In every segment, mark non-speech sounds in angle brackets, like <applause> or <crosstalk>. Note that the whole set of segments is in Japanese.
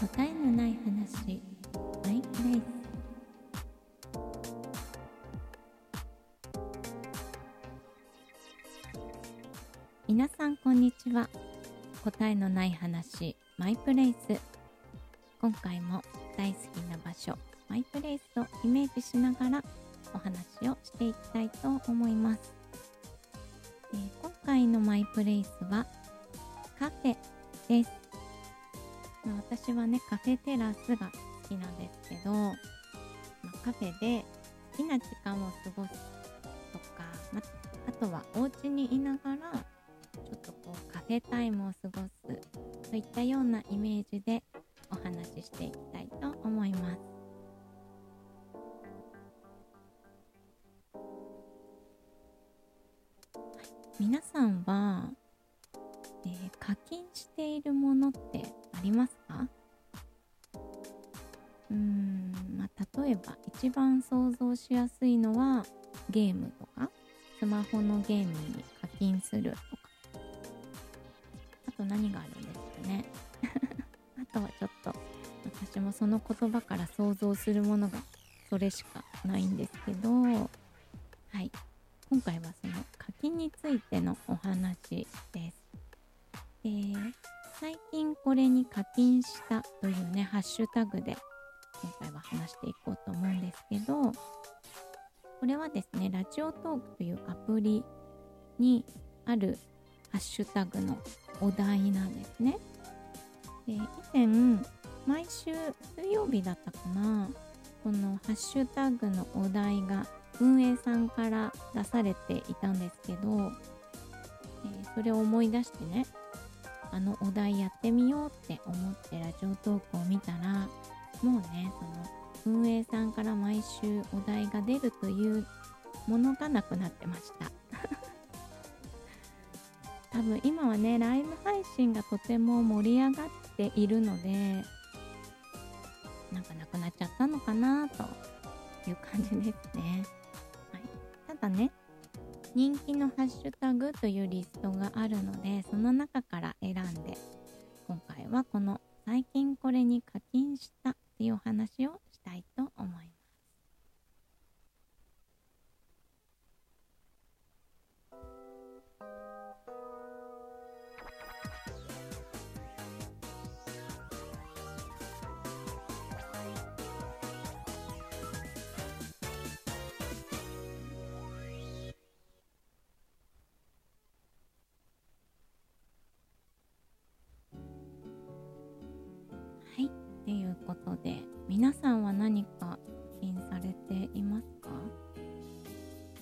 答えのない話。マイプレイス。皆さんこんにちは。答えのない話。マイプレイス。今回も大好きな場所。マイプレイスをイメージしながらお話をしていきたいと思います、えー、今回のマイプレイスはカフェです。私はねカフェテラスが好きなんですけど、まあ、カフェで好きな時間を過ごすとか、まあとはお家にいながらちょっとこうカフェタイムを過ごすといったようなイメージでお話ししていきたいと思います。皆さんは、えー、課金しているものってありますか？うーん、まあ、例えば一番想像しやすいのはゲームとかスマホのゲームに課金するとか。あと何があるんですかね？<laughs> あとはちょっと私もその言葉から想像するものがそれしかないんですけどはい。今回はその課金についてのお話です。えー最近これに課金したというね、ハッシュタグで今回は話していこうと思うんですけど、これはですね、ラジオトークというアプリにあるハッシュタグのお題なんですね。で以前、毎週水曜日だったかな、このハッシュタグのお題が運営さんから出されていたんですけど、えー、それを思い出してね、あのお題やってみようって思ってラジオトークを見たらもうねその運営さんから毎週お題が出るというものがなくなってました。<laughs> 多分今はねライブ配信がとても盛り上がっているのでなんかなくなっちゃったのかなという感じですね、はい、ただね人気のハッシュタグというリストがあるのでその中からに課金ことで皆さんは何か課金されていますか？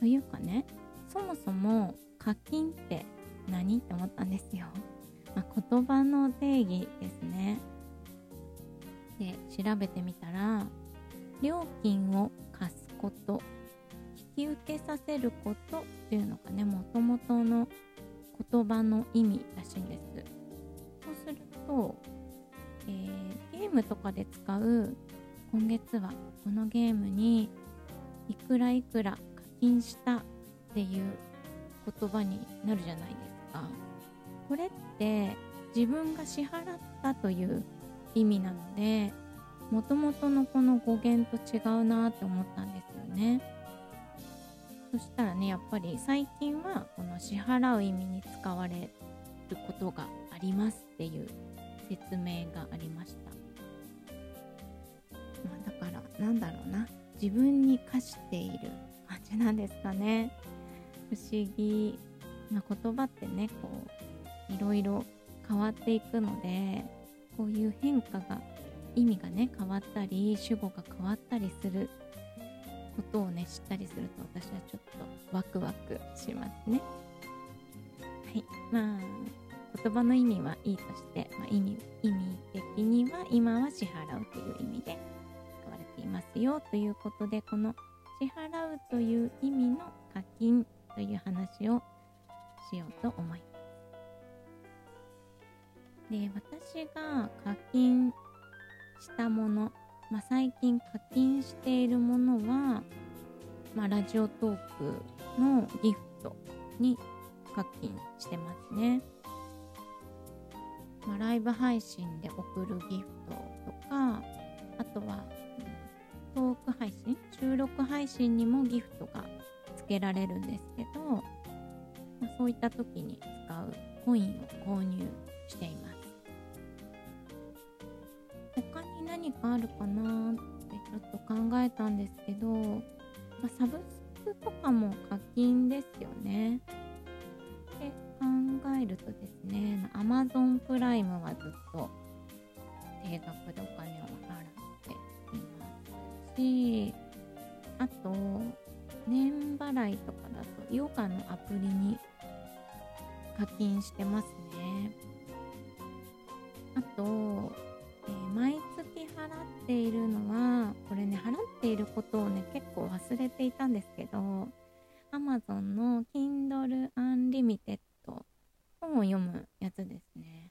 というかねそもそも課金って何？って思ったんですよ、まあ、言葉の定義ですね。で調べてみたら料金を貸すこと引き受けさせることっていうのがねもともとの言葉の意味らしいんです。そうするとー、ゲームとかで使う今月はこのゲームにいくらいくら課金したっていう言葉になるじゃないですか。これって自分が支払ったという意味なのでもともとのこの語源と違うなって思ったんですよね。そしたらねやっぱり最近はこの支払う意味に使われることがありますっていう説明がありました、なんだろうな。自分に課している。感じなんですかね。不思議。な言葉ってねこういろいろ変わっていくのでこういう変化が意味がね変わったり主語が変わったりすることをね知ったりすると私はちょっとワクワクしますね。はい。まあ言葉の意味はいいとして、まあ、意味意味的には今は支払うという意味でいますよということでこの支払うという意味の課金という話をしようと思います。で私が課金したもの、まあ、最近課金しているものは、まあ、ラジオトークのギフトに課金してますね。まあ、ライブ配信で送るギフトとかあとはトーク配信収録配信にもギフトがつけられるんですけど、まあ、そういった時に使うコインを購入しています。他に何かあるかなってちょっと考えたんですけど、まあ、サブスクとかも課金ですよね。で考えるとですね Amazon プライムはずっと定額でお金してますね。あと、えー、毎月払っているのはこれね払っていることをね結構忘れていたんですけど Amazon の Kindle Unlimited 本を読むやつですね。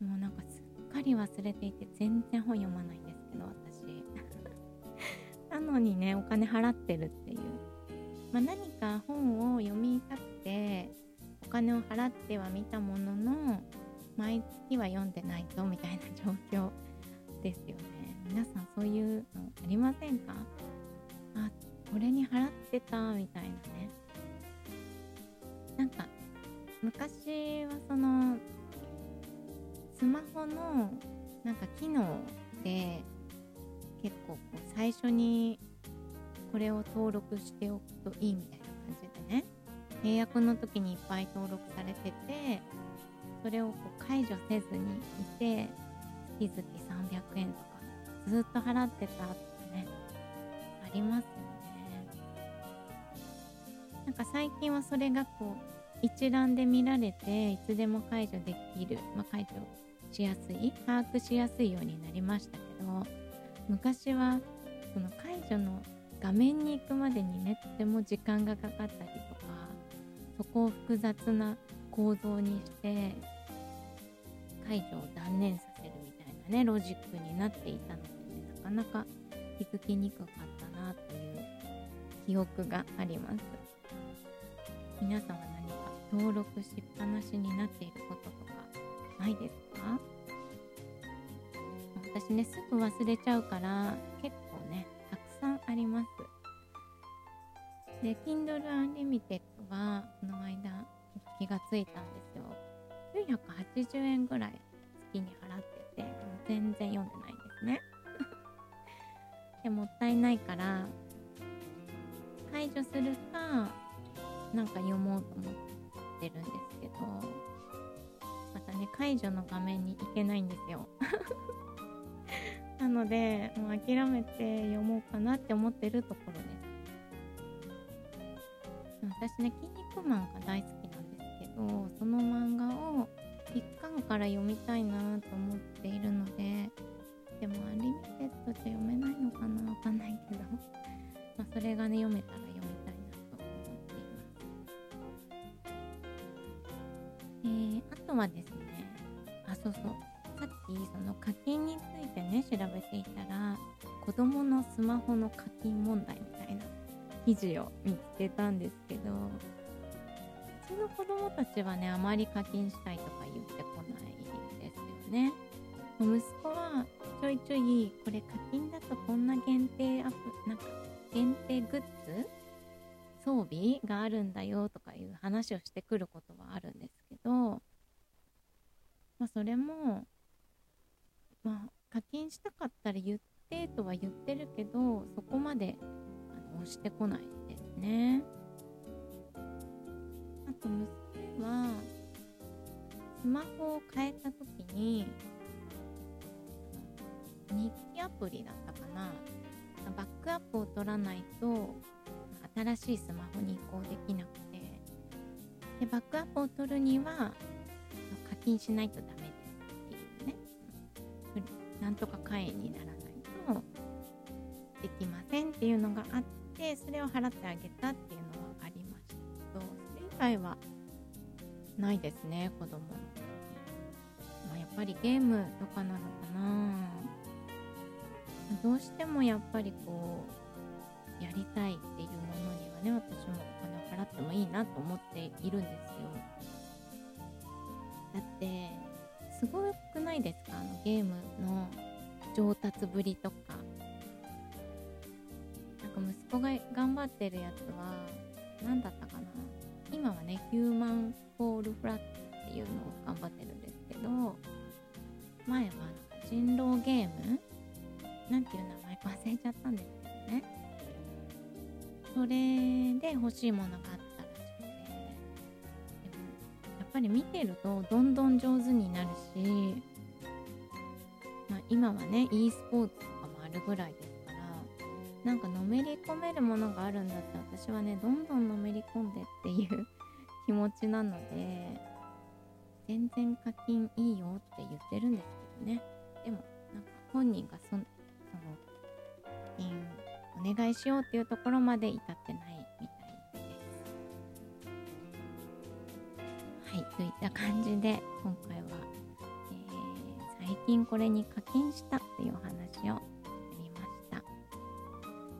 もうなんかすっかり忘れていて全然本読まないんですけど私。<laughs> なのにねお金払ってるっていう、まあ、何か本を読みたくてお金を払ってはみたものの毎月は読んでないとみたいな状況ですよね。<laughs> 皆さんそういうのありませんか？あこれに払ってたみたいなね。なんか昔はそのスマホのなんか機能で結構こう最初にこれを登録しておくといいみたいな感じでね。契約の時にいっぱい登録されててそれをこう解除せずにいて月々300円とかずっと払ってたってねありますよね。なんか最近はそれがこう一覧で見られていつでも解除できる、まあ、解除しやすい把握しやすいようになりましたけど昔はその解除の画面に行くまでにねとても時間がかかったりとそこを複雑な構造にして解除を断念させるみたいなねロジックになっていたので、ね、なかなか気づきにくかったなという記憶があります。皆様何か登録しっぱなしになっていることとかないですか？私ねすぐ忘れちゃうから結構ねたくさんあります。で Kindle Unlimited は気がついたんですよ。980円ぐらい月に払っててでも全然読んでないんですね。<laughs> でもったいないから解除するかなんか読もうと思ってるんですけどまたね解除の画面に行けないんですよ。<laughs> なのでもう諦めて読もうかなって思ってるところです。私ね「キン肉マン」が大好きなんですけどその漫画を1巻から読みたいなと思っているのででもアンリミテッドじゃ読めないのかなわかんないけど <laughs> まそれがね読めたら読みたいなと思っています。えー、あとはですねあそうそう。さっきその課金についてね調べていたら子供のスマホの課金問題みたいな記事を見つけたんですけどちの子供たちはねあまり課金したいとか言ってこないですよね息子はちょいちょいこれ課金だとこんな限定アップなんか限定グッズ装備があるんだよとかいう話をしてくることはあるんですけど、まあ、それも、まあ、課金したかったら言ってとは言ってるけどそこまであの押してこないですね。と娘はスマホを変えた時に日記アプリだったかな。バックアップを取らないと新しいスマホに移行できなくて。でバックアップを取るには課金しないとダメですっていうね。なんとか会員にならないとできませんっていうのがあってそれを払ってあげたっていうのはありそれ以外はないですね子供。のまあ、やっぱりゲームとかなのかな。どうしてもやっぱりこうやりたいっていうものにはね私もお金を払ってもいいなと思っているんですよ。だってすごくないですか？あのゲームの上達ぶりとか。なんか息子が頑張ってるやつは何だったかな？今はねヒューマンフォールフラットっていうのを頑張ってるんですけど前は人狼ゲームなんていう名前忘れちゃったんですけどね。それで欲しいものがあったらしくて。でもやっぱり見てるとどんどん上手になるし、まあ、今はね e スポーツとかもあるぐらいですなんかのめり込めるものがあるんだったら私はねどんどんのめり込んでっていう <laughs> 気持ちなので全然課金いいよって言ってるんですけどね。でもなんか本人がそその課金お願いしようっていうところまで至ってないみたいです。はいといった感じで今回は、えー、最近これに課金した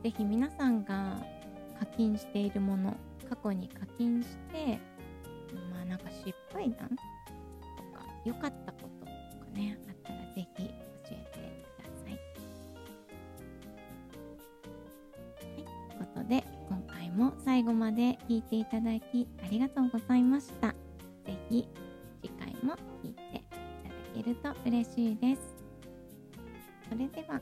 是非皆さんが課金しているもの過去に課金してまあなんか失敗談とか良かったこととかねあったら是非教えてください。はい、ということで今回も最後まで聞いていただきありがとうございました。是非次回も聞いていただけると嬉しいです。それでは